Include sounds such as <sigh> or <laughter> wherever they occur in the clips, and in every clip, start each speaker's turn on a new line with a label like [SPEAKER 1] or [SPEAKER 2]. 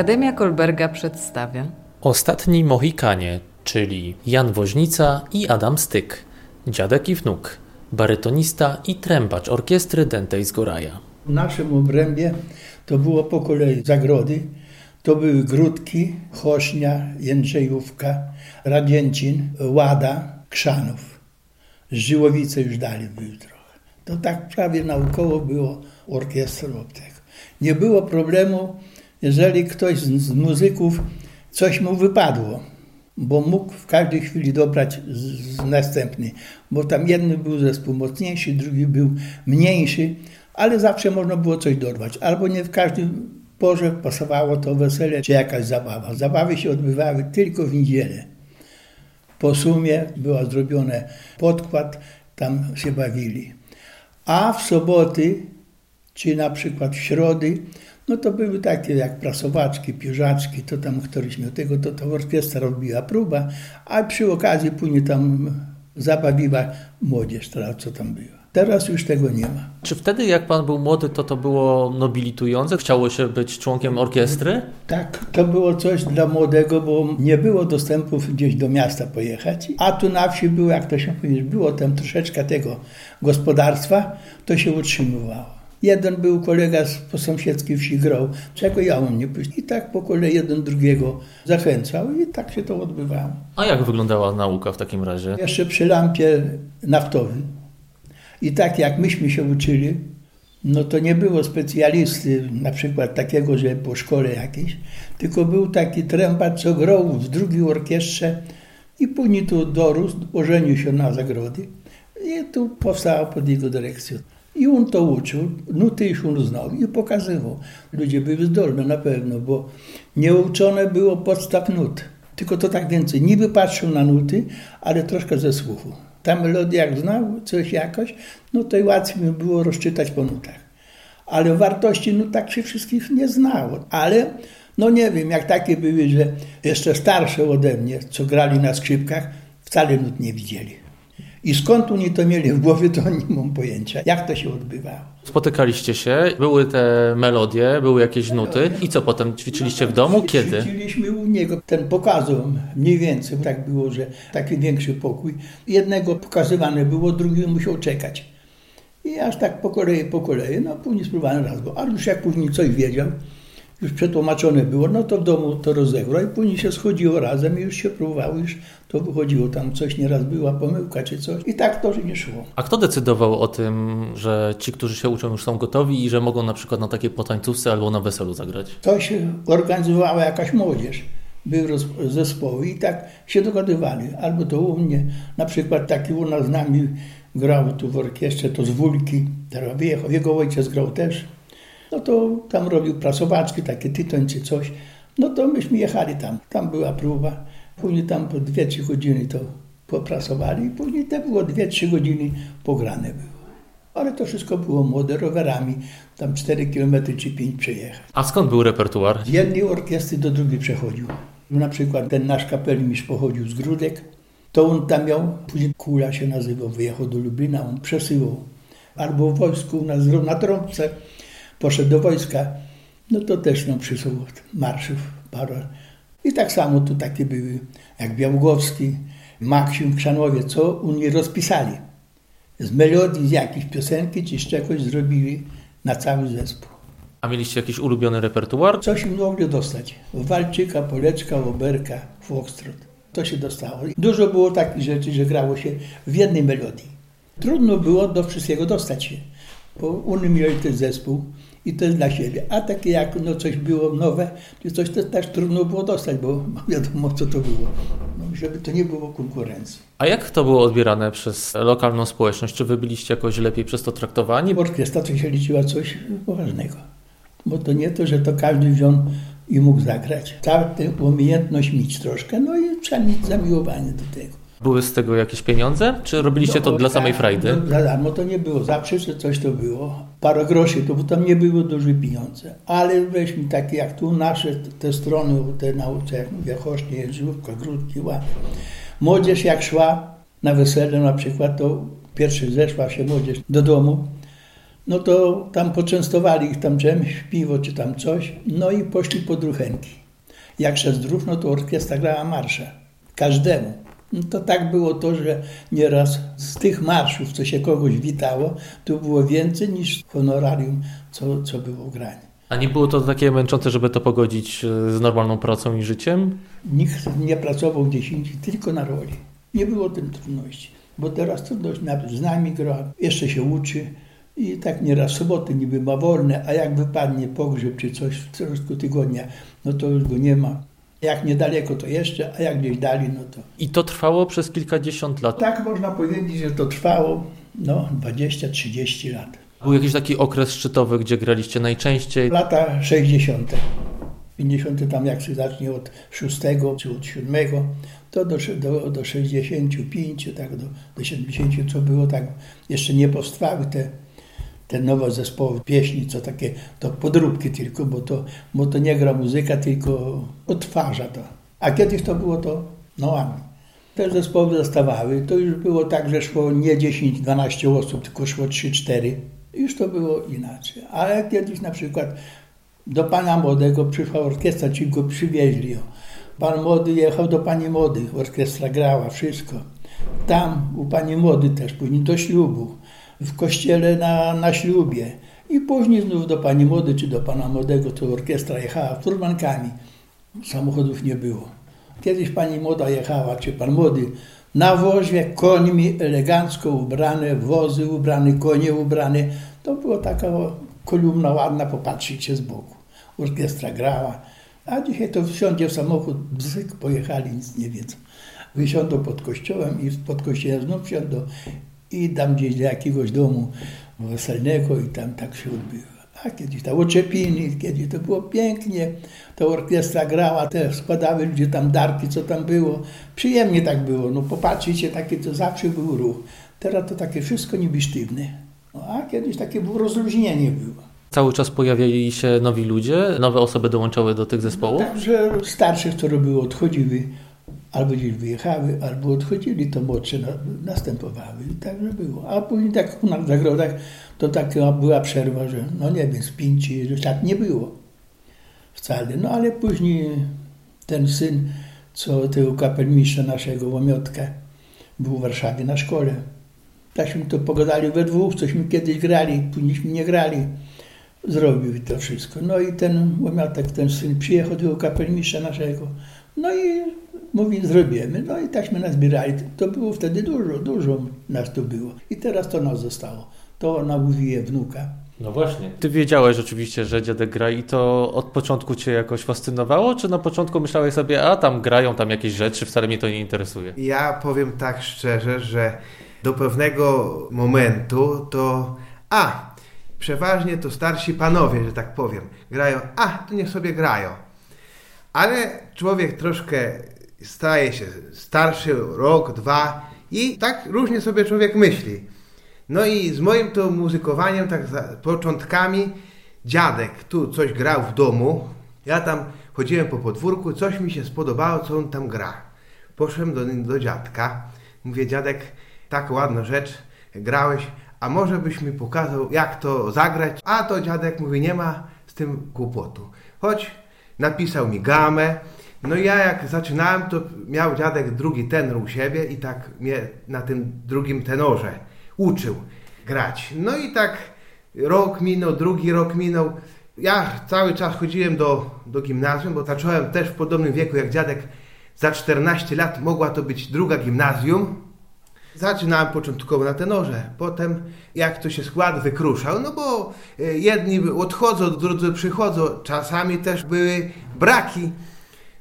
[SPEAKER 1] Akademia Kolberga przedstawia
[SPEAKER 2] Ostatni Mohikanie, czyli Jan Woźnica i Adam Styk, dziadek i wnuk, barytonista i trębacz orkiestry Dętej z Goraja.
[SPEAKER 3] W naszym obrębie to było po kolei zagrody, to były Grudki, Chośnia, Jędrzejówka, Radzięcin, Łada, Krzanów. Z Żyłowice już dalej były trochę. To tak prawie naokoło było orkiestrą tego. Nie było problemu, jeżeli ktoś z, z muzyków coś mu wypadło, bo mógł w każdej chwili dobrać z, z następny, bo tam jeden był zespół mocniejszy, drugi był mniejszy, ale zawsze można było coś dorwać. Albo nie w każdym porze pasowało to wesele czy jakaś zabawa. Zabawy się odbywały tylko w niedzielę. Po sumie była zrobiony podkład, tam się bawili. A w soboty, czy na przykład w środy, no to były takie jak prasowaczki, piżaczki, to tam któryś miał tego, to, to orkiestra robiła próba, a przy okazji później tam zabawiła młodzież, co tam była. Teraz już tego nie ma.
[SPEAKER 2] Czy wtedy, jak pan był młody, to to było nobilitujące? Chciało się być członkiem orkiestry?
[SPEAKER 3] Tak, to było coś dla młodego, bo nie było dostępów gdzieś do miasta pojechać. A tu na wsi było, jak to się powiedzieć, było tam troszeczkę tego gospodarstwa, to się utrzymywało. Jeden był kolega z po sąsiedzkiej wsi grał, czego ja on nie pójść. I tak po kolei jeden drugiego zachęcał i tak się to odbywało.
[SPEAKER 2] A jak wyglądała nauka w takim razie?
[SPEAKER 3] Jeszcze przy lampie naftowej. I tak jak myśmy się uczyli, no to nie było specjalisty, na przykład takiego, że po szkole jakiejś, tylko był taki trębacz, co grał w drugiej orkiestrze i później tu dorósł, ożenił się na zagrody i tu powstała pod jego dyrekcją. I on to uczył, nuty już on znał i pokazywał. Ludzie byli zdolni na pewno, bo nieuczone było podstaw nut. Tylko to tak więcej. Niby patrzył na nuty, ale troszkę ze słuchu. Ta melodia jak znał coś jakoś, no to łatwiej mi było rozczytać po nutach. Ale wartości no tak się wszystkich nie znało. Ale no nie wiem, jak takie były, że jeszcze starsze ode mnie, co grali na skrzypkach, wcale nut nie widzieli. I skąd oni to mieli w głowie, to nie mam pojęcia, jak to się odbywało.
[SPEAKER 2] Spotykaliście się, były te melodie, były jakieś nuty i co potem ćwiczyliście w domu? Kiedy?
[SPEAKER 3] Ćwiczyliśmy u niego, ten pokazał mniej więcej, tak było, że taki większy pokój. Jednego pokazywane było, drugi musiał czekać. I aż tak po kolei, po kolei, no później spróbowałem raz go, ale już jak później coś wiedział, już przetłumaczone było, no to w domu to rozegrał i później się schodziło razem i już się próbowało, już to wychodziło, tam coś nieraz była pomyłka czy coś i tak to nie szło.
[SPEAKER 2] A kto decydował o tym, że ci, którzy się uczą już są gotowi i że mogą na przykład na takiej potańcówce albo na weselu zagrać?
[SPEAKER 3] To się organizowała jakaś młodzież. Były zespoły i tak się dogadywali. Albo to u mnie, na przykład taki u nas z nami grał tu w orkiestrze, to z Wólki, teraz wyjechał, jego ojciec grał też no to tam robił prasowaczki, takie tytoń czy coś. No to myśmy jechali tam. Tam była próba. Później tam po 2-3 godziny to poprasowali później to było 2-3 godziny pograne było. Ale to wszystko było młode, rowerami, tam 4 km czy 5 przejechać.
[SPEAKER 2] A skąd był repertuar?
[SPEAKER 3] Z jednej orkiestry do drugiej przechodził. Na przykład ten nasz kapelmistrz pochodził z Grudek, to on tam miał, później Kula się nazywał, wyjechał do Lublina, on przesyłał. Albo w wojsku u nas na trąbce poszedł do wojska, no to też no, przysłał marszów parę. I tak samo tu takie były, jak Białogowski, Maksim, Krzanowie, co oni rozpisali. Z melodii, z jakiejś piosenki czy z czegoś zrobili na cały zespół.
[SPEAKER 2] A mieliście jakiś ulubiony repertuar?
[SPEAKER 3] Coś mogli dostać. Walczyka, Poleczka, Oberka, Foxtrot. To się dostało. Dużo było takich rzeczy, że grało się w jednej melodii. Trudno było do wszystkiego dostać się, bo oni mieli ten zespół, i to jest dla siebie. A takie jak no, coś było nowe, to coś to też trudno było dostać, bo wiadomo co to było, no, żeby to nie było konkurencji.
[SPEAKER 2] A jak to było odbierane przez lokalną społeczność? Czy wy byliście jakoś lepiej przez to traktowani?
[SPEAKER 3] Orkiestra to się liczyła coś poważnego, bo to nie to, że to każdy wziął i mógł zagrać. Tę umiejętność mieć troszkę, no i trzeba mieć zamiłowanie do tego.
[SPEAKER 2] Były z tego jakieś pieniądze? Czy robiliście no, to dla samej frajdy?
[SPEAKER 3] No, za darmo to nie było. Zawsze coś to było. Parę groszy, to bo tam nie były duże pieniądze. Ale weźmy takie jak tu nasze te strony, te nauce, jak mówię, Chośnie, Żółwka, Grudki, Łapy. Młodzież jak szła na wesele na przykład, to pierwszy zeszła się młodzież do domu, No to tam poczęstowali ich tam czymś, piwo czy tam coś, no i poszli po druchenki. Jak szedł druh, no to orkiestra grała marsze. Każdemu. No to tak było to, że nieraz z tych marszów, co się kogoś witało, to było więcej niż honorarium, co, co było granie.
[SPEAKER 2] A nie było to takie męczące, żeby to pogodzić e, z normalną pracą i życiem?
[SPEAKER 3] Nikt nie pracował gdzieś indziej, tylko na roli. Nie było tym trudności, bo teraz trudność nawet z nami gra, jeszcze się uczy i tak nieraz soboty niby ma wolne, a jak wypadnie pogrzeb czy coś w środku tygodnia, no to już go nie ma. Jak niedaleko to jeszcze, a jak gdzieś dalej, no to...
[SPEAKER 2] I to trwało przez kilkadziesiąt lat?
[SPEAKER 3] Tak można powiedzieć, że to trwało no 20-30 lat.
[SPEAKER 2] Był jakiś taki okres szczytowy, gdzie graliście najczęściej?
[SPEAKER 3] Lata 60. 50 tam jak się zacznie od 6 czy od 7, to do, do, do 65, tak do, do 70, co było tak, jeszcze nie powstały te, te nowe zespoły pieśni, co takie, to podróbki tylko, bo to, bo to nie gra muzyka, tylko odtwarza to. A kiedyś to było to noami. Te zespoły zostawały, to już było tak, że szło nie 10-12 osób, tylko szło 3-4 już to było inaczej. Ale kiedyś na przykład do pana młodego przyszła orkiestra, ci go przywieźli. Pan młody jechał do pani młody, orkiestra grała, wszystko. Tam u pani młody też, później do ślubu, w kościele na, na ślubie. I później znów do pani młody czy do pana młodego, to orkiestra jechała furmankami. Samochodów nie było. Kiedyś pani młoda jechała, czy pan młody na wozie końmi elegancko ubrane, wozy ubrane, konie ubrane. To była taka kolumna ładna, popatrzeć się z boku. Orkiestra grała. A dzisiaj to wsiądzie w samochód, bzyk, pojechali, nic nie wiedzą. Wysiądą pod kościołem i pod kościołem znów wsiądą i tam gdzieś do jakiegoś domu weselnego i tam tak się odbywa. A kiedyś tam oczepiny, kiedyś to było pięknie, ta orkiestra grała, te składały ludzie tam darki, co tam było. Przyjemnie tak było, no popatrzcie, takie to zawsze był ruch. Teraz to takie wszystko niby sztywne. No, a kiedyś takie było rozluźnienie było.
[SPEAKER 2] Cały czas pojawiali się nowi ludzie, nowe osoby dołączały do tych zespołów?
[SPEAKER 3] No, także starszych, które były, odchodziły, albo gdzieś wyjechały, albo odchodzili, to młodsze następowały. I tak było. A później tak na zagrodach to taka była przerwa, że no nie wiem, z że tak nie było wcale. No ale później ten syn, co tego kapelmistrza naszego Łomiotka, był w Warszawie na szkole. Takśmy to pogadali we dwóch, cośmy kiedyś grali, późniejśmy nie grali. Zrobił to wszystko. No i ten Łomiotek, ten syn przyjechał do kapelmistrza naszego. No i mówi, zrobimy. No i taśmy nazbierali. To było wtedy dużo, dużo nas tu było. I teraz to nas zostało. To nawówiło wnuka.
[SPEAKER 2] No właśnie. Ty wiedziałeś oczywiście, że dziadek gra i to od początku cię jakoś fascynowało, czy na początku myślałeś sobie, a tam grają tam jakieś rzeczy, wcale mnie to nie interesuje?
[SPEAKER 4] Ja powiem tak szczerze, że do pewnego momentu to a, przeważnie to starsi panowie, że tak powiem, grają, a, to niech sobie grają. Ale człowiek troszkę staje się starszy, rok, dwa i tak różnie sobie człowiek myśli. No i z moim to muzykowaniem, tak początkami, dziadek tu coś grał w domu. Ja tam chodziłem po podwórku, coś mi się spodobało, co on tam gra. Poszedłem do, do dziadka. Mówię, dziadek, tak ładna rzecz, grałeś, a może byś mi pokazał, jak to zagrać? A to dziadek mówi, nie ma z tym kłopotu. Choć napisał mi gamę. No i ja jak zaczynałem, to miał dziadek drugi tenor u siebie i tak mnie na tym drugim tenorze uczył grać. No i tak rok minął, drugi rok minął. Ja cały czas chodziłem do, do gimnazjum, bo zacząłem też w podobnym wieku jak dziadek. Za 14 lat mogła to być druga gimnazjum. Zaczynałem początkowo na tenorze, potem jak to się skład wykruszał, no bo e, jedni odchodzą, drudzy przychodzą, czasami też były braki.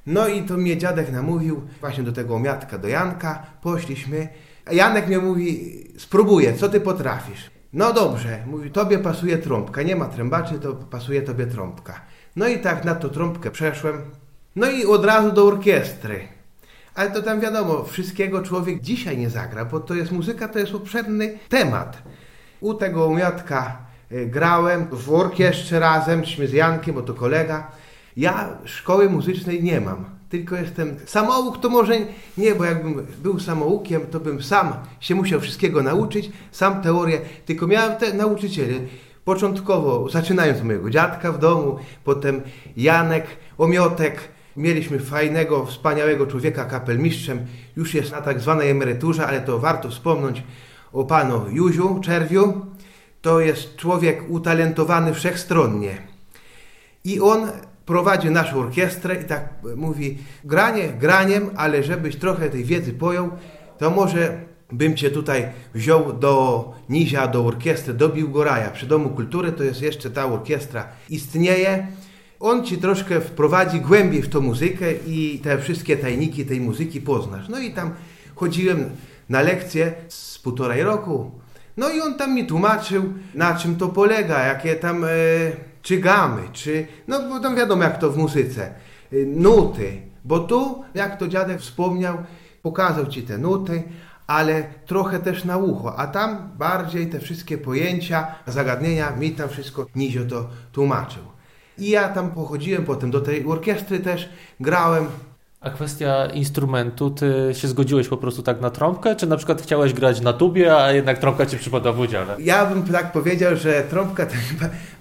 [SPEAKER 4] No i to mnie dziadek namówił właśnie do tego omiatka, do Janka, poszliśmy. Janek mnie mówi, spróbuję, co ty potrafisz? No dobrze, mówi, tobie pasuje trąbka, nie ma trębaczy, to pasuje tobie trąbka. No i tak na to trąbkę przeszłem. No i od razu do orkiestry. Ale to tam wiadomo, wszystkiego człowiek dzisiaj nie zagra, bo to jest muzyka, to jest obszerny temat. U tego umiotka e, grałem w orkiestrze razem, z Jankiem, bo to kolega. Ja szkoły muzycznej nie mam tylko jestem samouk, to może nie, bo jakbym był samoukiem, to bym sam się musiał wszystkiego nauczyć, sam teorię, tylko miałem te nauczyciele. Początkowo zaczynając od mojego dziadka w domu, potem Janek, Omiotek, Mieliśmy fajnego, wspaniałego człowieka kapelmistrzem, już jest na tak zwanej emeryturze, ale to warto wspomnieć o panu Józiu Czerwiu. To jest człowiek utalentowany wszechstronnie. I on prowadzi naszą orkiestrę i tak mówi, granie graniem, ale żebyś trochę tej wiedzy pojął, to może bym cię tutaj wziął do Nizia, do orkiestry, do Biłgoraja. Przy Domu Kultury to jest jeszcze ta orkiestra istnieje on ci troszkę wprowadzi głębiej w tą muzykę i te wszystkie tajniki tej muzyki poznasz. No i tam chodziłem na lekcje z półtorej roku. No i on tam mi tłumaczył, na czym to polega, jakie tam, e, czy gamy, czy, no bo tam wiadomo jak to w muzyce, e, nuty. Bo tu, jak to dziadek wspomniał, pokazał ci te nuty, ale trochę też na ucho, a tam bardziej te wszystkie pojęcia, zagadnienia, mi tam wszystko Nizio to tłumaczył. I ja tam pochodziłem potem do tej orkiestry też, grałem.
[SPEAKER 2] A kwestia instrumentu, ty się zgodziłeś po prostu tak na trąbkę, czy na przykład chciałeś grać na tubie, a jednak trąbka ci przypadła w udziale?
[SPEAKER 4] Ja bym tak powiedział, że trąbka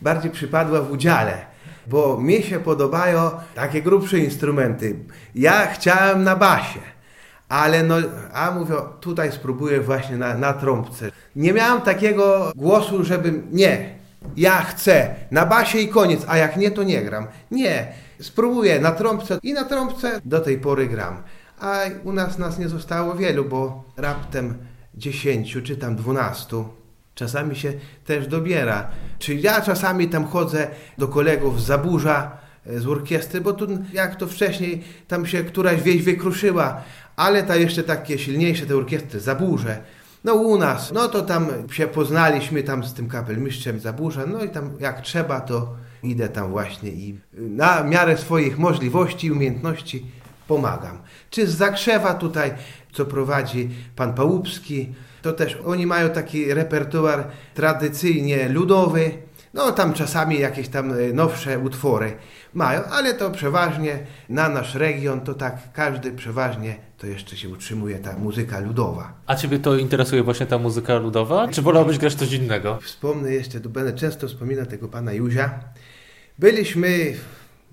[SPEAKER 4] bardziej przypadła w udziale, bo mi się podobają takie grubsze instrumenty. Ja chciałem na basie, ale no, a mówię, tutaj spróbuję właśnie na, na trąbce. Nie miałem takiego głosu, żebym, nie, ja chcę na basie i koniec, a jak nie, to nie gram. Nie, spróbuję na trąbce i na trąbce do tej pory gram. A u nas nas nie zostało wielu, bo raptem dziesięciu czy tam dwunastu czasami się też dobiera. Czy ja czasami tam chodzę do kolegów z Zaburza, e, z orkiestry, bo tu jak to wcześniej tam się któraś wieś wykruszyła, ale ta jeszcze takie silniejsze te orkiestry, Zaburze, no u nas, no to tam się poznaliśmy tam z tym kapelmistrzem Zaburza, no i tam jak trzeba to idę tam właśnie i na miarę swoich możliwości i umiejętności pomagam. Czy z Zakrzewa tutaj, co prowadzi pan Pałupski, to też oni mają taki repertuar tradycyjnie ludowy, no tam czasami jakieś tam nowsze utwory mają, ale to przeważnie na nasz region to tak każdy przeważnie to jeszcze się utrzymuje ta muzyka ludowa.
[SPEAKER 2] A Ciebie to interesuje właśnie ta muzyka ludowa? Czy wolałbyś grać coś innego?
[SPEAKER 4] Wspomnę jeszcze, tu będę często wspominał tego pana Józia. Byliśmy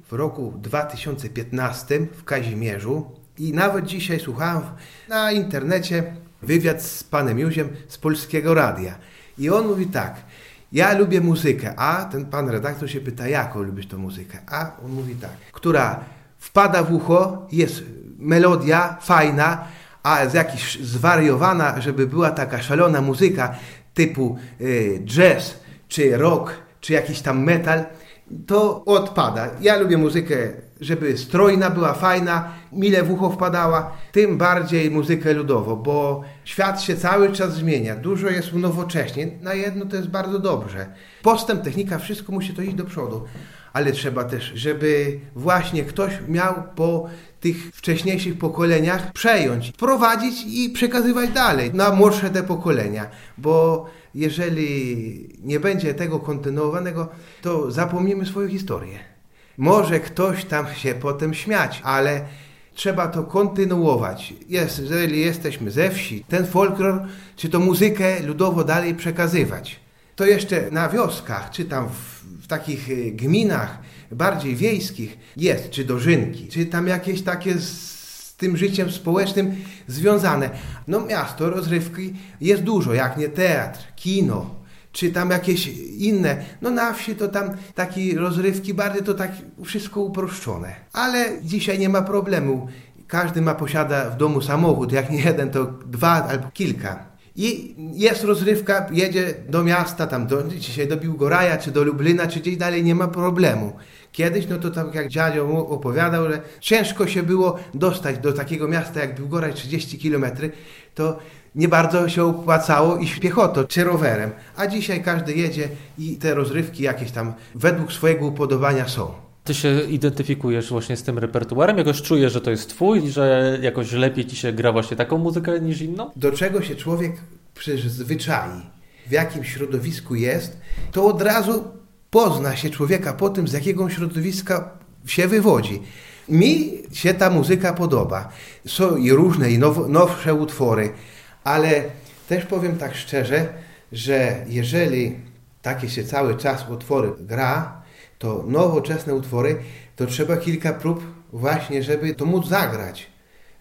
[SPEAKER 4] w roku 2015 w Kazimierzu i nawet dzisiaj słuchałem na internecie wywiad z panem Józiem z Polskiego Radia. I on mówi tak, ja lubię muzykę, a ten pan redaktor się pyta, jaką lubisz tą muzykę? A on mówi tak, która wpada w ucho, jest melodia fajna, a z jakiś zwariowana, żeby była taka szalona muzyka typu y, jazz, czy rock, czy jakiś tam metal, to odpada. Ja lubię muzykę, żeby strojna była, fajna, mile w ucho wpadała, tym bardziej muzykę ludową, bo świat się cały czas zmienia, dużo jest unowocześnie, na jedno to jest bardzo dobrze. Postęp, technika, wszystko musi to iść do przodu, ale trzeba też, żeby właśnie ktoś miał po tych wcześniejszych pokoleniach przejąć, prowadzić i przekazywać dalej na młodsze te pokolenia, bo jeżeli nie będzie tego kontynuowanego, to zapomnimy swoją historię. Może ktoś tam się potem śmiać, ale trzeba to kontynuować. Jest, jeżeli jesteśmy ze wsi, ten folklor, czy to muzykę ludowo dalej przekazywać. To jeszcze na wioskach, czy tam w, w takich y, gminach bardziej wiejskich jest, czy dożynki, czy tam jakieś takie z tym życiem społecznym związane. No miasto, rozrywki jest dużo, jak nie teatr, kino, czy tam jakieś inne. No na wsi to tam takie rozrywki bardziej to tak wszystko uproszczone. Ale dzisiaj nie ma problemu. Każdy ma posiada w domu samochód, jak nie jeden, to dwa albo kilka. I jest rozrywka, jedzie do miasta, tam do, dzisiaj do Biłgoraja, czy do Lublina, czy gdzieś dalej, nie ma problemu. Kiedyś, no to tak jak dziadzio opowiadał, że ciężko się było dostać do takiego miasta jak Biłgoraj, 30 kilometry, to nie bardzo się opłacało iść piechotą czy rowerem. A dzisiaj każdy jedzie i te rozrywki jakieś tam według swojego upodobania są.
[SPEAKER 2] Ty się identyfikujesz właśnie z tym repertuarem? Jakoś czujesz, że to jest twój, że jakoś lepiej ci się gra właśnie taką muzykę niż inną?
[SPEAKER 4] Do czego się człowiek przyzwyczai, w jakim środowisku jest, to od razu pozna się człowieka po tym, z jakiego środowiska się wywodzi. Mi się ta muzyka podoba. Są i różne, i now, nowsze utwory, ale też powiem tak szczerze, że jeżeli takie się cały czas utwory gra, to nowoczesne utwory, to trzeba kilka prób właśnie, żeby to móc zagrać,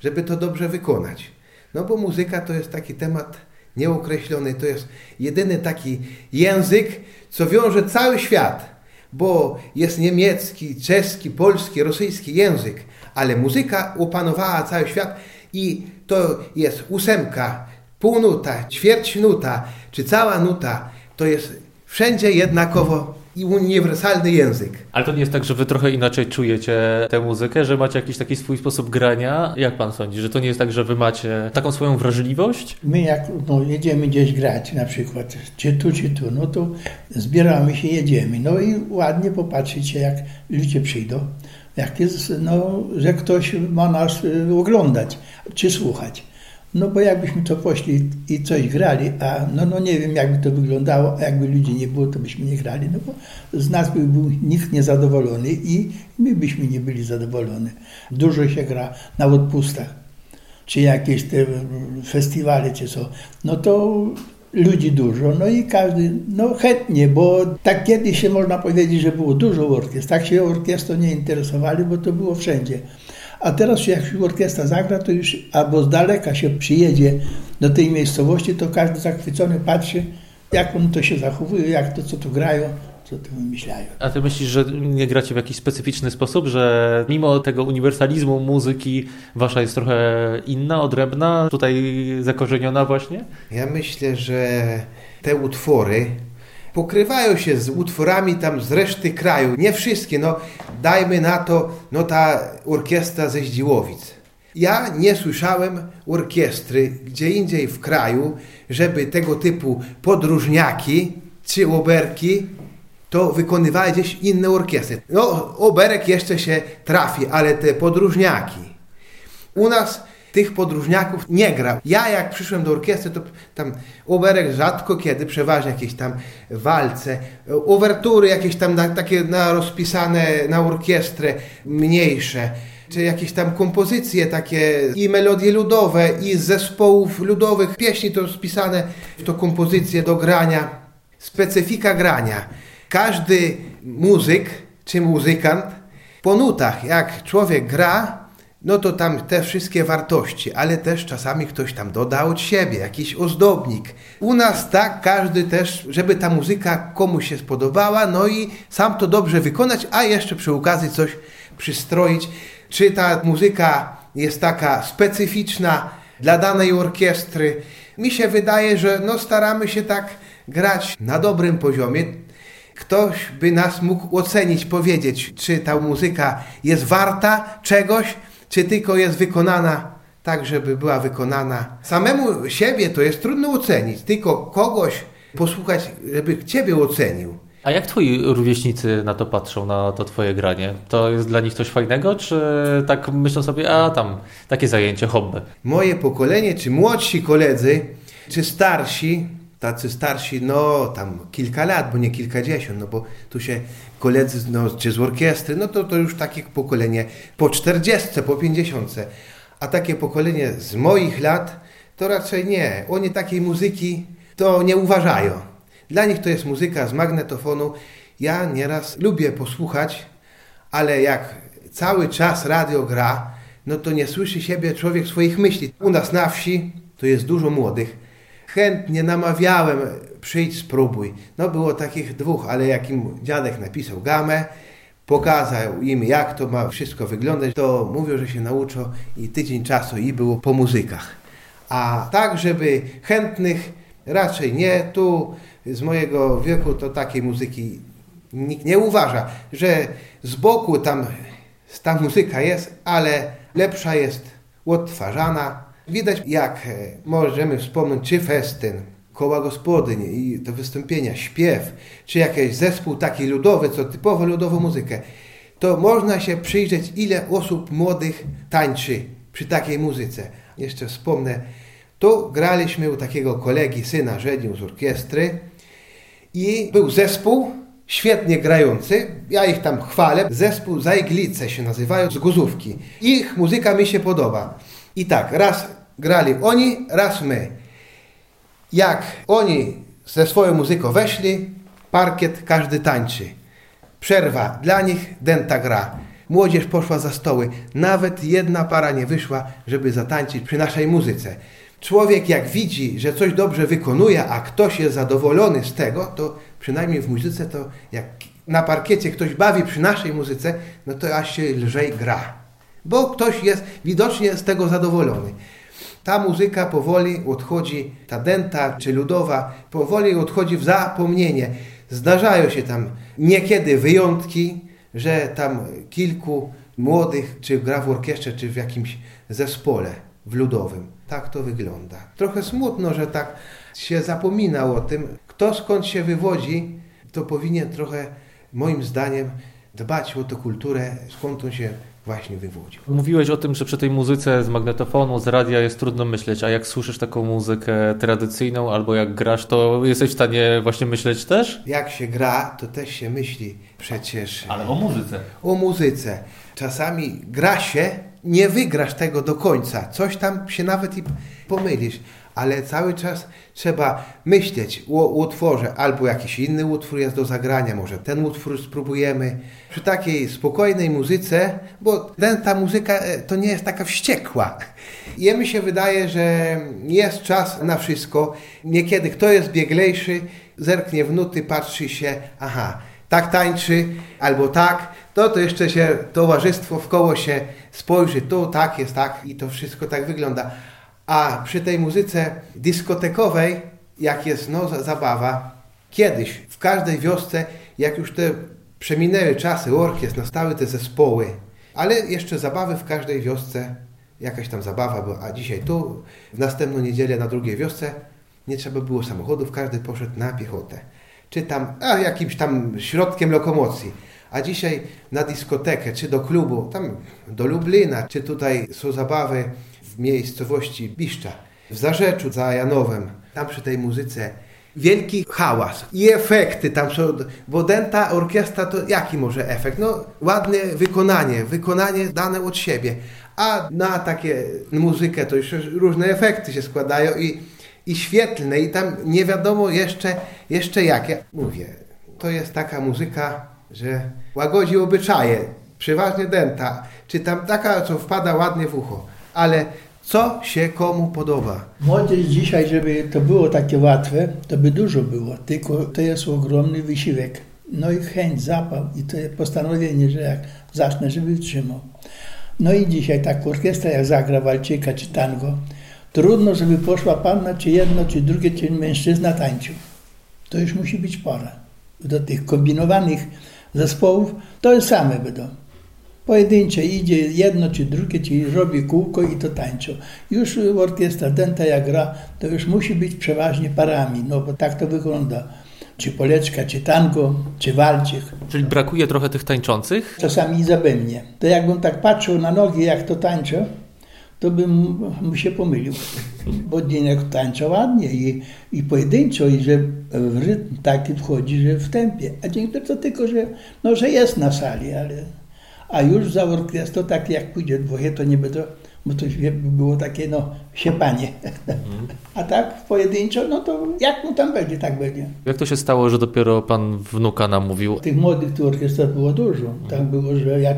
[SPEAKER 4] żeby to dobrze wykonać. No bo muzyka to jest taki temat nieokreślony, to jest jedyny taki język, co wiąże cały świat, bo jest niemiecki, czeski, polski, rosyjski język, ale muzyka opanowała cały świat i to jest ósemka, półnuta, ćwierć nuta, czy cała nuta, to jest wszędzie jednakowo i uniwersalny język.
[SPEAKER 2] Ale to nie jest tak, że wy trochę inaczej czujecie tę muzykę, że macie jakiś taki swój sposób grania? Jak pan sądzi, że to nie jest tak, że wy macie taką swoją wrażliwość?
[SPEAKER 3] My jak no, jedziemy gdzieś grać na przykład, czy tu, czy tu, no to zbieramy się, jedziemy. No i ładnie popatrzycie, jak ludzie przyjdą. Jak jest, no, że ktoś ma nas y, oglądać, czy słuchać. No bo jakbyśmy to poszli i coś grali, a no, no nie wiem jakby to wyglądało, a jakby ludzi nie było, to byśmy nie grali, no bo z nas by był nikt niezadowolony i my byśmy nie byli zadowoleni. Dużo się gra na odpustach, czy jakieś te festiwale, czy co, no to ludzi dużo, no i każdy, no chętnie, bo tak kiedyś się można powiedzieć, że było dużo orkiestr, tak się orkiestrą nie interesowali, bo to było wszędzie. A teraz jak się orkiestra zagra, to już albo z daleka się przyjedzie do tej miejscowości, to każdy zachwycony patrzy, jak on to się zachowuje, jak to, co tu grają, co tu wymyślają.
[SPEAKER 2] A ty myślisz, że nie gracie w jakiś specyficzny sposób, że mimo tego uniwersalizmu muzyki wasza jest trochę inna, odrębna, tutaj zakorzeniona właśnie?
[SPEAKER 4] Ja myślę, że te utwory pokrywają się z utworami tam z reszty kraju. Nie wszystkie, no dajmy na to, no ta orkiestra ze Zdziłowic. Ja nie słyszałem orkiestry gdzie indziej w kraju, żeby tego typu podróżniaki czy oberki to wykonywały gdzieś inne orkiestry. No, oberek jeszcze się trafi, ale te podróżniaki. U nas tych podróżniaków nie gra. Ja jak przyszłem do orkiestry, to tam oberek rzadko kiedy, przeważnie jakieś tam walce, uwertury jakieś tam na, takie na rozpisane na orkiestrę mniejsze, czy jakieś tam kompozycje takie i melodie ludowe i z zespołów ludowych pieśni to spisane to kompozycje do grania. Specyfika grania. Każdy muzyk czy muzykant po nutach, jak człowiek gra, no to tam te wszystkie wartości, ale też czasami ktoś tam doda od siebie, jakiś ozdobnik. U nas tak, każdy też, żeby ta muzyka komuś się spodobała, no i sam to dobrze wykonać, a jeszcze przy okazji coś przystroić. Czy ta muzyka jest taka specyficzna dla danej orkiestry? Mi się wydaje, że no staramy się tak grać na dobrym poziomie. Ktoś by nas mógł ocenić, powiedzieć, czy ta muzyka jest warta czegoś, czy tylko jest wykonana tak, żeby była wykonana. Samemu siebie to jest trudno ocenić, tylko kogoś posłuchać, żeby ciebie ocenił.
[SPEAKER 2] A jak twoi rówieśnicy na to patrzą, na to twoje granie? To jest dla nich coś fajnego, czy tak myślą sobie, a tam takie zajęcie, hobby?
[SPEAKER 4] Moje pokolenie, czy młodsi koledzy, czy starsi, tacy starsi, no tam kilka lat, bo nie kilkadziesiąt, no bo tu się koledzy, no, czy z orkiestry, no to, to już takie pokolenie po czterdziestce, po pięćdziesiątce. A takie pokolenie z moich lat, to raczej nie. Oni takiej muzyki to nie uważają. Dla nich to jest muzyka z magnetofonu. Ja nieraz lubię posłuchać, ale jak cały czas radio gra, no to nie słyszy siebie człowiek swoich myśli. U nas na wsi to jest dużo młodych. Chętnie namawiałem, przyjdź, spróbuj. No było takich dwóch, ale jak im dziadek napisał gamę, pokazał im, jak to ma wszystko wyglądać, to mówią, że się nauczą i tydzień czasu i było po muzykach. A tak, żeby chętnych raczej nie. Tu z mojego wieku to takiej muzyki nikt nie uważa, że z boku tam ta muzyka jest, ale lepsza jest odtwarzana. Widać, jak e, możemy wspomnieć, czy festyn, koła gospodyń i do wystąpienia, śpiew, czy jakiś zespół taki ludowy, co typowo ludową muzykę, to można się przyjrzeć, ile osób młodych tańczy przy takiej muzyce. Jeszcze wspomnę, tu graliśmy u takiego kolegi, syna żenił z orkiestry i był zespół świetnie grający, ja ich tam chwalę, zespół Zajglice się nazywają, z Guzówki. Ich muzyka mi się podoba. I tak, raz grali oni, raz my. Jak oni ze swoją muzyką weszli, parkiet, każdy tańczy. Przerwa, dla nich denta gra. Młodzież poszła za stoły. Nawet jedna para nie wyszła, żeby zatańczyć przy naszej muzyce. Człowiek jak widzi, że coś dobrze wykonuje, a ktoś jest zadowolony z tego, to przynajmniej w muzyce to jak na parkiecie ktoś bawi przy naszej muzyce, no to aż się lżej gra. Bo ktoś jest widocznie z tego zadowolony. Ta muzyka powoli odchodzi, ta denta czy ludowa, powoli odchodzi w zapomnienie. Zdarzają się tam niekiedy wyjątki, że tam kilku młodych, czy gra w orkiestrze, czy w jakimś zespole w ludowym. Tak to wygląda. Trochę smutno, że tak się zapomina o tym. Kto skąd się wywodzi, to powinien trochę, moim zdaniem, dbać o tę kulturę, skąd on się właśnie wywodził.
[SPEAKER 2] Mówiłeś o tym, że przy tej muzyce z magnetofonu, z radia jest trudno myśleć, a jak słyszysz taką muzykę tradycyjną albo jak grasz, to jesteś w stanie właśnie myśleć też?
[SPEAKER 4] Jak się gra, to też się myśli przecież
[SPEAKER 2] Ale o muzyce.
[SPEAKER 4] o muzyce. Czasami gra się, nie wygrasz tego do końca. Coś tam się nawet i pomylisz, ale cały czas trzeba myśleć o utworze, albo jakiś inny utwór jest do zagrania, może ten utwór spróbujemy. Przy takiej spokojnej muzyce, bo ten, ta muzyka e, to nie jest taka wściekła. Jemu się wydaje, że jest czas na wszystko. Niekiedy kto jest bieglejszy, zerknie w nuty, patrzy się, aha, tak tańczy, albo tak, to to jeszcze się towarzystwo w koło się spojrzy, tu tak jest tak i to wszystko tak wygląda. A przy tej muzyce dyskotekowej, jak jest no, za- zabawa, kiedyś w każdej wiosce, jak już te przeminęły czasy orkiestr, nastały te zespoły, ale jeszcze zabawy w każdej wiosce, jakaś tam zabawa była, a dzisiaj tu, w następną niedzielę na drugiej wiosce nie trzeba było samochodów, każdy poszedł na piechotę. Czy tam, a jakimś tam środkiem lokomocji. A dzisiaj na dyskotekę, czy do klubu, tam do Lublina, czy tutaj są zabawy w miejscowości Biszcza, w Zarzeczu za Janowem, tam przy tej muzyce wielki hałas i efekty tam są, bo denta orkiestra to jaki może efekt? No ładne wykonanie, wykonanie dane od siebie, a na takie muzykę to już różne efekty się składają i, i świetlne i tam nie wiadomo jeszcze, jeszcze jakie. Mówię, to jest taka muzyka, że łagodzi obyczaje, przeważnie denta, czy tam taka, co wpada ładnie w ucho, ale co się komu podoba.
[SPEAKER 3] Młodzież dzisiaj, żeby to było takie łatwe, to by dużo było, tylko to jest ogromny wysiłek. No i chęć, zapał i to jest postanowienie, że jak zacznę, żeby wytrzymał. No i dzisiaj tak orkiestra jak zagra walczyka czy tango, trudno, żeby poszła panna, czy jedno, czy drugie, czy mężczyzna tańczył. To już musi być pora. Do tych kombinowanych zespołów to same będą. Pojedyncze idzie jedno czy drugie, czy robi kółko i to tańczą. Już orkiestra denta jak gra, to już musi być przeważnie parami, no bo tak to wygląda. Czy poleczka, czy tango, czy walczyk.
[SPEAKER 2] Czyli brakuje trochę tych tańczących?
[SPEAKER 3] Czasami i zabędnie. To jakbym tak patrzył na nogi, jak to tańczą, to bym mu się pomylił. Bo Dinek tańcza ładnie i, i pojedynczo, i że w rytm taki wchodzi, że w tempie. A dzięki to tylko, że, no, że jest na sali, ale... A już za orkiestrą, tak jak pójdzie dwoje, to nie będą, bo to by było takie, no, siepanie. <laughs> A tak pojedynczo, no to jak mu tam będzie, tak będzie.
[SPEAKER 2] Jak to się stało, że dopiero pan wnuka namówił?
[SPEAKER 3] Tych młodych tu orkiestra było dużo. Tak było, że jak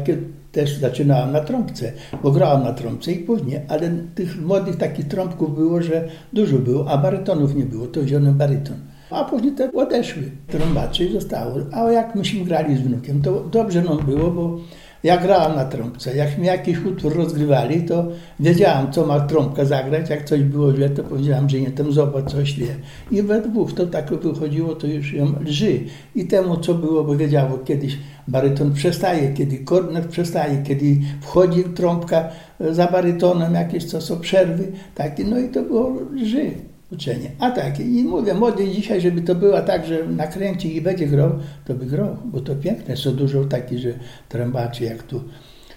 [SPEAKER 3] też zaczynałem na trąbce, bo grałem na trąbce i później, ale tych młodych takich trąbków było, że dużo było, a barytonów nie było, to wziąłem baryton. A później te odeszły trąbacze i zostało. A jak myśmy grali z wnukiem, to dobrze nam było, bo ja grałem na trąbce. Jak mi jakiś utwór rozgrywali, to wiedziałam, co ma trąbka zagrać. Jak coś było źle, to powiedziałam, że nie, tam zobacz, coś źle. I we dwóch to tak wychodziło, to już ją lży. I temu, co było, bo wiedziało, kiedyś baryton przestaje, kiedy kornet przestaje, kiedy wchodzi trąbka za barytonem, jakieś co są przerwy, takie, no i to było lży uczenie. A tak, i mówię, młody dzisiaj, żeby to było tak, że nakręci i będzie grał, to by grał, bo to piękne. Są dużo takich, że trębaczy, jak tu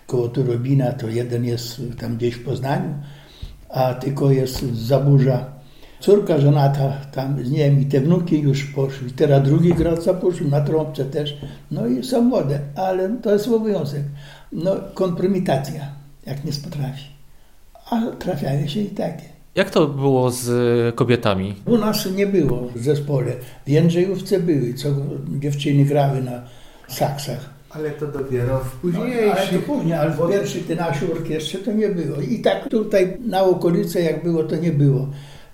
[SPEAKER 3] koło Turobina, to jeden jest tam gdzieś w Poznaniu, a tylko jest Zaburza. Córka żonata tam z nim i te wnuki już poszły. Teraz drugi grad zapuszczył, na trąbce też. No i są młode, ale to jest obowiązek. No, kompromitacja, jak nie potrafi. A trafiają się i takie.
[SPEAKER 2] Jak to było z kobietami?
[SPEAKER 3] U nas nie było w zespole. W Jędrzejówce były, co dziewczyny grały na saksach.
[SPEAKER 4] Ale to dopiero w
[SPEAKER 3] No,
[SPEAKER 4] późniejszych...
[SPEAKER 3] ale to później, ale w pierwszej tej naszej orkiestrze to nie było. I tak tutaj na okolicy jak było, to nie było.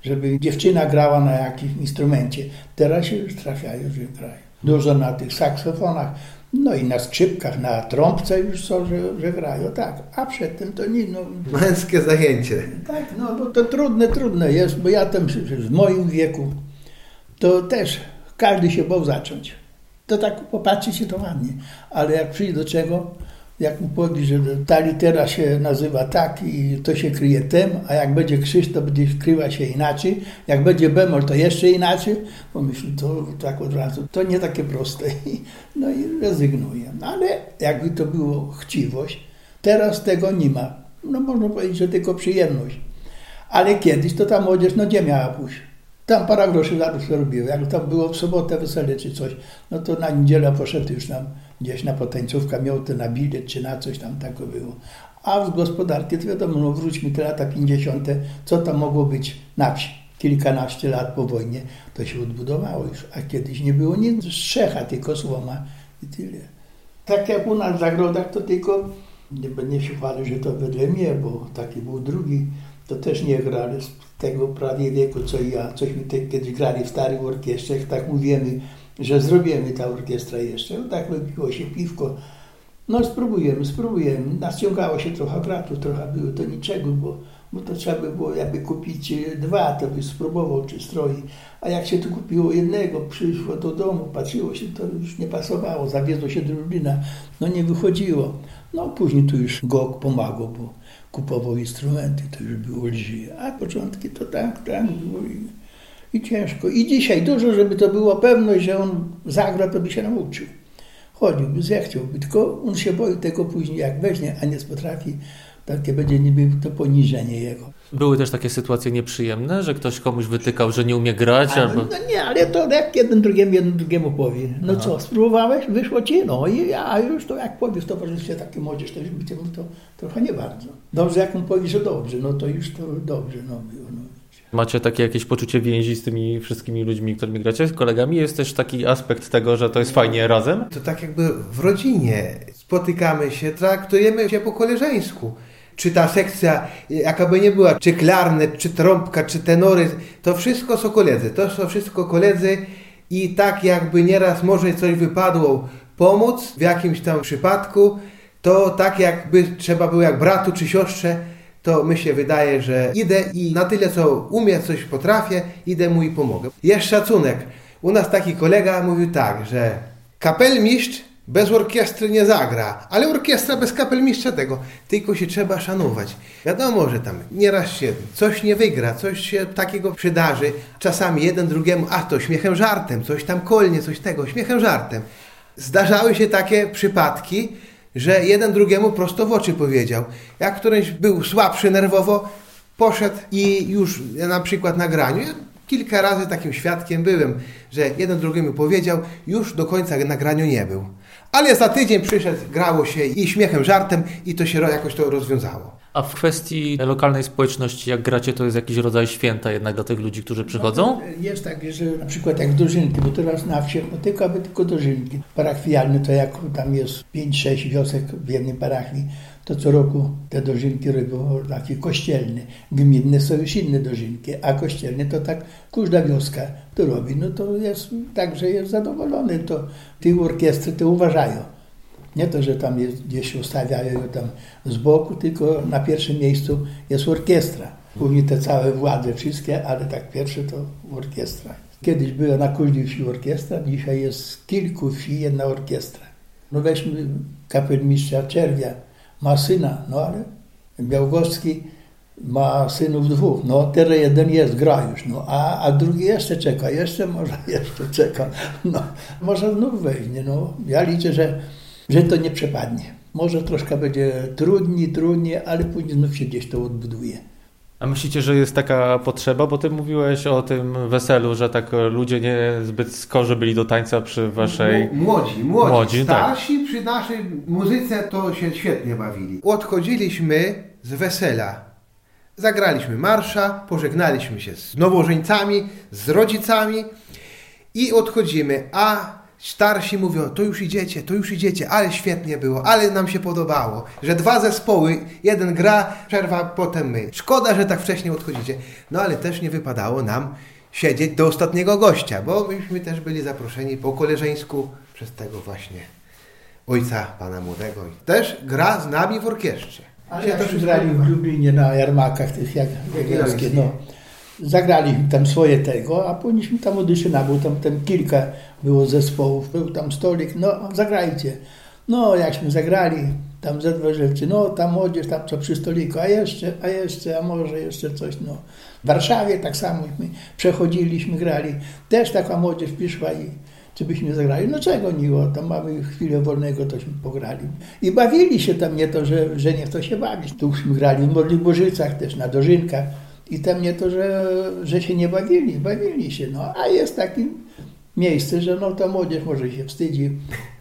[SPEAKER 3] Żeby dziewczyna grała na jakimś instrumencie. Teraz się już trafiają, że grają. Dużo na tych saksofonach, no i na skrzypkach, na trąbce już są, że, że grają, tak. A przedtem to nie, no...
[SPEAKER 4] Męskie zajęcie.
[SPEAKER 3] Tak, no bo to trudne, trudne jest, bo ja tam w moim wieku to też każdy się bał zacząć. To tak popatrzy się to ładnie, ale jak przyjdzie do czego, jak mu powie, że ta litera się nazywa tak i to się kryje tem, a jak będzie krzyż, to będzie kryła się inaczej, jak będzie bemol, to jeszcze inaczej, pomyśl, to tak od razu, to nie takie proste. <laughs> No i rezygnuje. No ale jakby to było chciwość, teraz tego nie ma. No można powiedzieć, że tylko przyjemność. Ale kiedyś to ta młodzież, no gdzie miała pójść? Tam parę groszy za to robiło. Jak tam było w sobotę wesele czy coś, no to na niedzielę poszedł już tam gdzieś na potańcówkę, miał to na bilet czy na coś tam takiego było. A z gospodarki to wiadomo, no wróćmy te lata 50., co tam mogło być na wsi. Kilkanaście lat po wojnie to się odbudowało już, a kiedyś nie było nic, strzecha, tylko słoma i tyle. Tak jak u nas w zagrodach, to tylko, nie będę się chwalił, że to wedle mnie, bo taki był drugi, to też nie grali z tego prawie wieku, co ja, cośmy te, kiedyś grali w starych orkiestrach, tak mówimy, że zrobimy ta orkiestra jeszcze. No tak robiło się piwko. No spróbujemy, spróbujemy. Naciągało się trochę bratu, trochę było to niczego, bo, bo to trzeba by było jakby kupić dwa, to by spróbował czy stroi. A jak się tu kupiło jednego, przyszło do domu, patrzyło się, to już nie pasowało, zawiezło się do Lublina, no nie wychodziło. No później tu już Gok pomagał, bo kupował instrumenty, to już było lżej. A początki to tak, tak było i, ciężko. I dzisiaj dużo, żeby to było pewność, że on zagra, to by się nauczył. Chodziłby, zechciałby, tylko on się boi tego później, jak weźmie, a nie potrafi, takie będzie niby to poniżenie jego.
[SPEAKER 2] Były też takie sytuacje nieprzyjemne, że ktoś komuś wytykał, że nie umie grać,
[SPEAKER 3] A,
[SPEAKER 2] albo...
[SPEAKER 3] No nie, ale to jak jeden drugiemu, jeden drugiemu powie. No
[SPEAKER 2] Aha.
[SPEAKER 3] co, spróbowałeś, wyszło ci? No i ja już to jak powie w towarzystwie takie młodzież, to już by temu to trochę nie bardzo. Dobrze, jak mu powie, że dobrze, no to już to dobrze, no. No.
[SPEAKER 2] Macie takie jakieś poczucie więzi z tymi wszystkimi ludźmi, którymi gracie, z kolegami? Jest też taki aspekt tego, że to jest fajnie razem?
[SPEAKER 4] To tak jakby w rodzinie spotykamy się, traktujemy się po koleżeńsku. Czy ta sekcja, jaka by nie była, czy klarnet, czy trąbka, czy tenory, to wszystko są koledzy. To są wszystko koledzy i tak jakby nieraz może coś wypadło pomóc w jakimś tam przypadku, to tak jakby trzeba było jak bratu czy siostrze, to mi się wydaje, że idę i na tyle co umiem, coś potrafię, idę mu i pomogę. Jest szacunek. U nas taki kolega mówił tak, że kapelmistrz bez orkiestry nie zagra, ale orkiestra bez kapelmistrza tego, tylko się trzeba szanować. Wiadomo, że tam nieraz się coś nie wygra, coś się takiego przydarzy. Czasami jeden drugiemu, a to śmiechem żartem, coś tam kolnie, coś tego, śmiechem żartem. Zdarzały się takie przypadki, że jeden drugiemu prosto w oczy powiedział. Jak któryś był słabszy nerwowo, poszedł i już na przykład na graniu. Ja kilka razy takim świadkiem byłem, że jeden drugiemu powiedział, już do końca na graniu nie był. Ale za tydzień przyszedł, grało się i śmiechem, żartem i to się jakoś to rozwiązało.
[SPEAKER 2] A w kwestii lokalnej społeczności, jak gracie, to jest jakiś rodzaj święta jednak dla tych ludzi, którzy przychodzą?
[SPEAKER 3] Jest tak, że na przykład jak dożynki, bo teraz na wsiach, no tylko aby tylko dożynki. Parafialne to jak tam jest 5-6 wiosek w jednej parafii, to co roku te dożynki robią takie kościelne. Gminne są już inne dożynki, a kościelne to tak każda wioska to robi. No to jest tak, że jest zadowolony. To te orkiestry to uważają. Nie to, że tam jest, gdzieś ustawiają ją tam z boku, tylko na pierwszym miejscu jest orkiestra. Później te całe władze wszystkie, ale tak pierwsze to orkiestra. Kiedyś była na każdej wsi orkiestra, dzisiaj jest kilku wsi jedna orkiestra. No weźmy kapelmistrza Czerwia, ma syna, no ale Białgocki ma synów dwóch, no teraz jeden jest, gra już, no a, a drugi jeszcze czeka, jeszcze może <laughs> jeszcze czeka, no może znów weźmie, no ja liczę, że, że to nie przepadnie. Może troszkę będzie trudniej, trudniej, ale później znów się gdzieś to odbuduje.
[SPEAKER 2] A myślicie, że jest taka potrzeba? Bo ty mówiłeś o tym weselu, że tak ludzie nie zbyt skorzy byli do tańca przy waszej...
[SPEAKER 4] Młodzi, młodzi,
[SPEAKER 2] Młodzi, tak.
[SPEAKER 4] starsi przy naszej muzyce to się świetnie bawili. Odchodziliśmy z wesela zagraliśmy marsza, pożegnaliśmy się z nowożeńcami, z rodzicami i odchodzimy, a starsi mówią, to już idziecie, to już idziecie, ale świetnie było, ale nam się podobało, że dwa zespoły, jeden gra, przerwa, potem my. Szkoda, że tak wcześnie odchodzicie. No ale też nie wypadało nam siedzieć do ostatniego gościa, bo myśmy też byli zaproszeni po koleżeńsku przez tego właśnie ojca pana młodego. Też gra z nami w orkiestrze.
[SPEAKER 3] Ale jak to grali w Lublinie na jarmarkach tych jak jagielskie, no. Zagrali tam swoje tego, a powinniśmy tam audycyjna, bo tam, tam kilka było zespołów, był tam stolik, no zagrajcie. No jakśmy zagrali, tam ze dwa rzeczy, no tam młodzież, tam co przy stoliku, a jeszcze, a jeszcze, a może jeszcze coś, no. W Warszawie tak samo my przechodziliśmy, grali, też taka młodzież przyszła i czy byśmy zagrali? No czego niło, tam mamy chwilę wolnego, tośmy pograli. I bawili się tam, nie to, że, że nie to się bawić. Tuśmy grali w Modliborzycach też, na Dożynkach. I tam nie to, że, że się nie bawili, bawili się. No, a jest takie miejsce, że no ta młodzież może się wstydzi,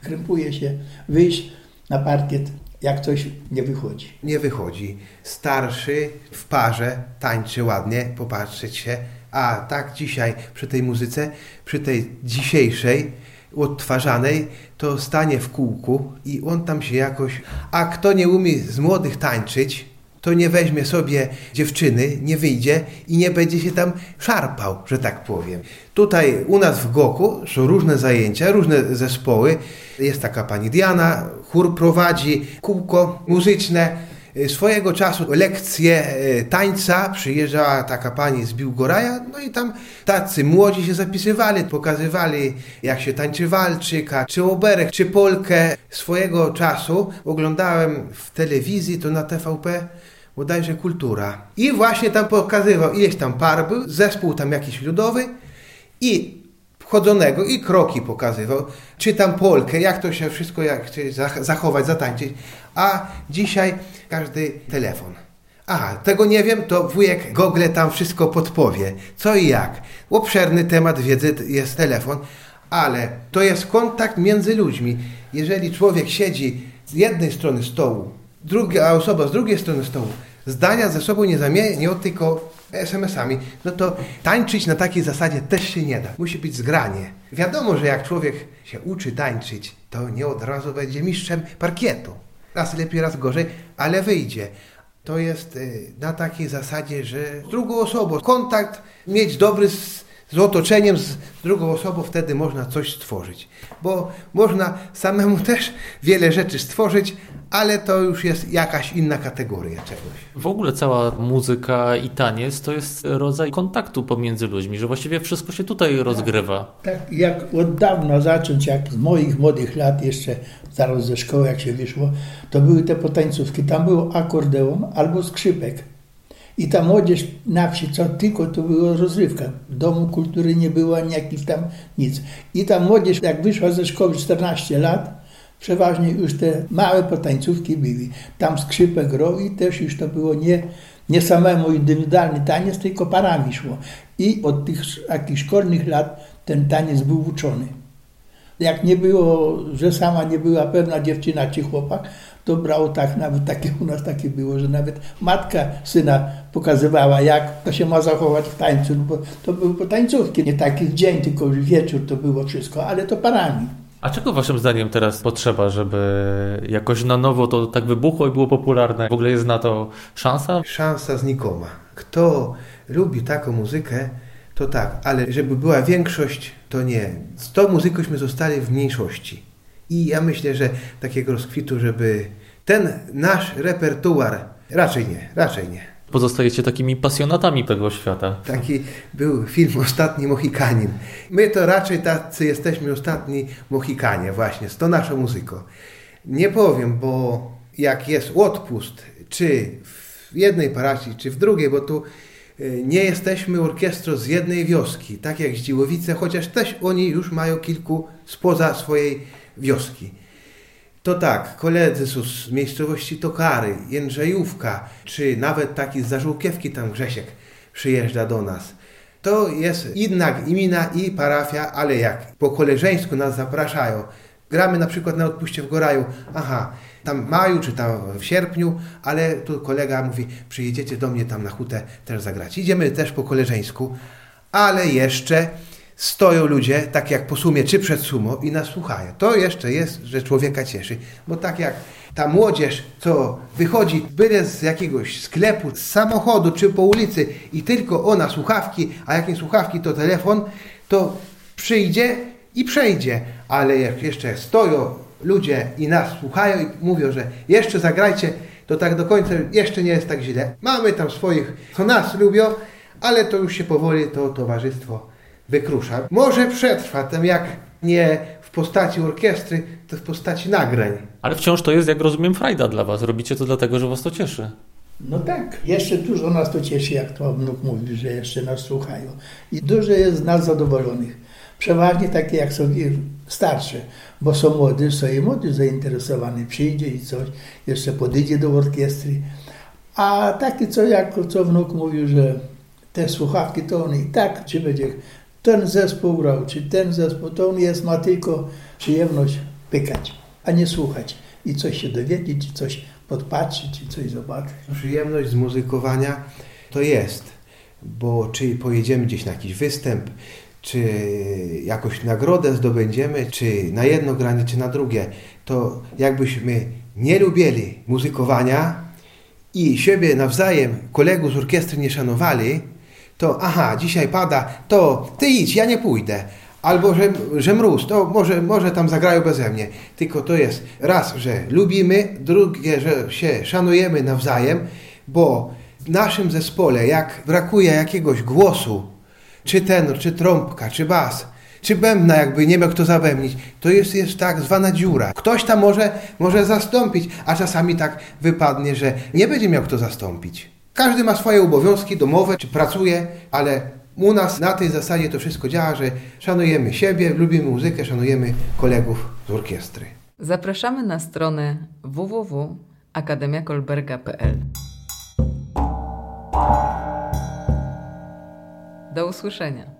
[SPEAKER 3] krępuje się, wyjść na parkiet, jak coś nie wychodzi.
[SPEAKER 4] Nie wychodzi. Starszy w parze tańczy ładnie, popatrzeć się, a tak dzisiaj przy tej muzyce, przy tej dzisiejszej, odtwarzanej, to stanie w kółku i on tam się jakoś... A kto nie umie z młodych tańczyć, to nie weźmie sobie dziewczyny, nie wyjdzie i nie będzie się tam szarpał, że tak powiem. Tutaj u nas w Goku są różne zajęcia, różne zespoły. Jest taka pani Diana, chór prowadzi, kółko muzyczne. Swojego czasu lekcje e, tańca przyjeżdżała taka pani z Biłgoraja, no i tam tacy młodzi się zapisywali, pokazywali jak się tańczy walczyka, czy oberek, czy polkę. Swojego czasu oglądałem w telewizji, to na TVP, bodajże Kultura. I właśnie tam pokazywał ileś tam par był, zespół tam jakiś ludowy i wchodzonego i kroki pokazywał, czy tam polkę, jak to się wszystko jak chce zachować, zatańczyć. A dzisiaj każdy telefon. A, tego nie wiem, to wujek Google tam wszystko podpowie. Co i jak. Obszerny temat wiedzy jest telefon, ale to jest kontakt między ludźmi. Jeżeli człowiek siedzi z jednej strony stołu, druga osoba z drugiej strony stołu, zdania ze sobą nie zamienią, tylko SMS-ami, no to tańczyć na takiej zasadzie też się nie da. Musi być zgranie. Wiadomo, że jak człowiek się uczy tańczyć, to nie od razu będzie mistrzem parkietu. Raz lepiej, raz gorzej, ale wyjdzie. To jest y, na takiej zasadzie, że z drugą osobą kontakt mieć dobry z, z otoczeniem, z drugą osobą, wtedy można coś stworzyć. Bo można samemu <laughs> też wiele rzeczy stworzyć, ale to już jest jakaś inna kategoria czegoś.
[SPEAKER 2] W ogóle cała muzyka i taniec to jest rodzaj kontaktu pomiędzy ludźmi, że właściwie wszystko się tutaj rozgrywa.
[SPEAKER 3] Tak, jak od dawna zacząć, jak z moich młodych lat jeszcze, zaraz ze szkoły jak się wyszło, to były te potańcówki. Tam był akordeon albo skrzypek. I ta młodzież na wsi, co tylko to była rozrywka. W domu kultury nie było ani jakiś tam nic. I ta młodzież, jak wyszła ze szkoły 14 lat, przeważnie już te małe potańcówki były. Tam skrzypek grał i też już to było nie, nie samemu indywidualny taniec, tylko parami szło. I od tych jakichś szkolnych lat ten taniec był uczony. Jak nie było, że sama nie była pewna dziewczyna czy chłopak, to brał tak, nawet takie u nas takie było, że nawet matka syna pokazywała, jak to się ma zachować w tańcu, bo to były potańcówki, nie taki dzień, tylko już wieczór to było wszystko, ale to parami.
[SPEAKER 2] A czego waszym zdaniem teraz potrzeba, żeby jakoś na nowo to tak wybuchło i było popularne? W ogóle jest na to szansa?
[SPEAKER 4] Szansa znikoma. Kto lubi taką muzykę, to tak, ale żeby była większość, to nie. Z tą muzyką zostali w mniejszości. I ja myślę, że takiego rozkwitu, żeby ten nasz repertuar, raczej nie, raczej nie
[SPEAKER 2] pozostajecie takimi pasjonatami tego świata.
[SPEAKER 4] Taki był film Ostatni Mohikanin. My to raczej tacy jesteśmy ostatni Mohikanie właśnie, z to naszą muzyką. Nie powiem, bo jak jest odpust, czy w jednej parafii, czy w drugiej, bo tu e, nie jesteśmy orkiestrą z jednej wioski, tak jak Zdziłowice, chociaż też oni już mają kilku spoza swojej wioski. To tak, koledzy z miejscowości Tokary, Jędrzejówka, czy nawet taki z Zażółkiewki tam Grzesiek przyjeżdża do nas. To jest inna gmina i parafia, ale jak po koleżeńsku nas zapraszają, gramy na przykład na odpuście w Goraju, aha, tam w maju czy tam w sierpniu, ale tu kolega mówi, przyjedziecie do mnie tam na hutę też zagrać. Idziemy też po koleżeńsku, ale jeszcze stoją ludzie, tak jak po sumie czy przed sumo i nas słuchają. To jeszcze jest, że człowieka cieszy, bo tak jak ta młodzież, co wychodzi byle z jakiegoś sklepu, z samochodu czy po ulicy i tylko ona słuchawki, a jak nie słuchawki to telefon, to przyjdzie i przejdzie, ale jak jeszcze stoją ludzie i nas słuchają i mówią, że jeszcze zagrajcie, to tak do końca jeszcze nie jest tak źle. Mamy tam swoich, co nas lubią, ale to już się powoli to towarzystwo wykrusza. Może przetrwa tam jak nie w postaci orkiestry, to w postaci nagrań.
[SPEAKER 2] Ale wciąż to jest, jak rozumiem, frajda dla was. Robicie to dlatego, że was to cieszy.
[SPEAKER 3] No tak, jeszcze dużo nas to cieszy, jak to wnuk mówi, że jeszcze nas słuchają. I dużo jest z nas zadowolonych. Przeważnie takie jak są starsze, bo są młody, są i młody zainteresowani, przyjdzie i coś, jeszcze podejdzie do orkiestry. A takie co jak co wnuk mówił, że te słuchawki to on i tak, czy będzie ten zespół grał, czy ten zespół, to on jest, ma tylko przyjemność pykać, a nie słuchać i coś się dowiedzieć, coś podpatrzeć, czy coś zobaczyć.
[SPEAKER 4] Przyjemność z muzykowania to jest, bo czy pojedziemy gdzieś na jakiś występ, czy jakąś nagrodę zdobędziemy, czy na jedno granie, czy na drugie, to jakbyśmy nie lubili muzykowania i siebie nawzajem, kolegów z orkiestry nie szanowali, to aha, dzisiaj pada, to ty idź, ja nie pójdę. Albo, że, że mróz, to może, może tam zagrają beze mnie. Tylko to jest raz, że lubimy, drugie, że się szanujemy nawzajem, bo w naszym zespole, jak brakuje jakiegoś głosu, czy tenor, czy trąbka, czy bas, czy bębna jakby nie miał kto zabębnić, to jest, jest tak zwana dziura. Ktoś tam może, może zastąpić, a czasami tak wypadnie, że nie będzie miał kto zastąpić. Każdy ma swoje obowiązki domowe, czy pracuje, ale u nas na tej zasadzie to wszystko działa, że szanujemy siebie, lubimy muzykę, szanujemy kolegów z orkiestry.
[SPEAKER 1] Zapraszamy na stronę www.akademiakolberga.pl Do usłyszenia.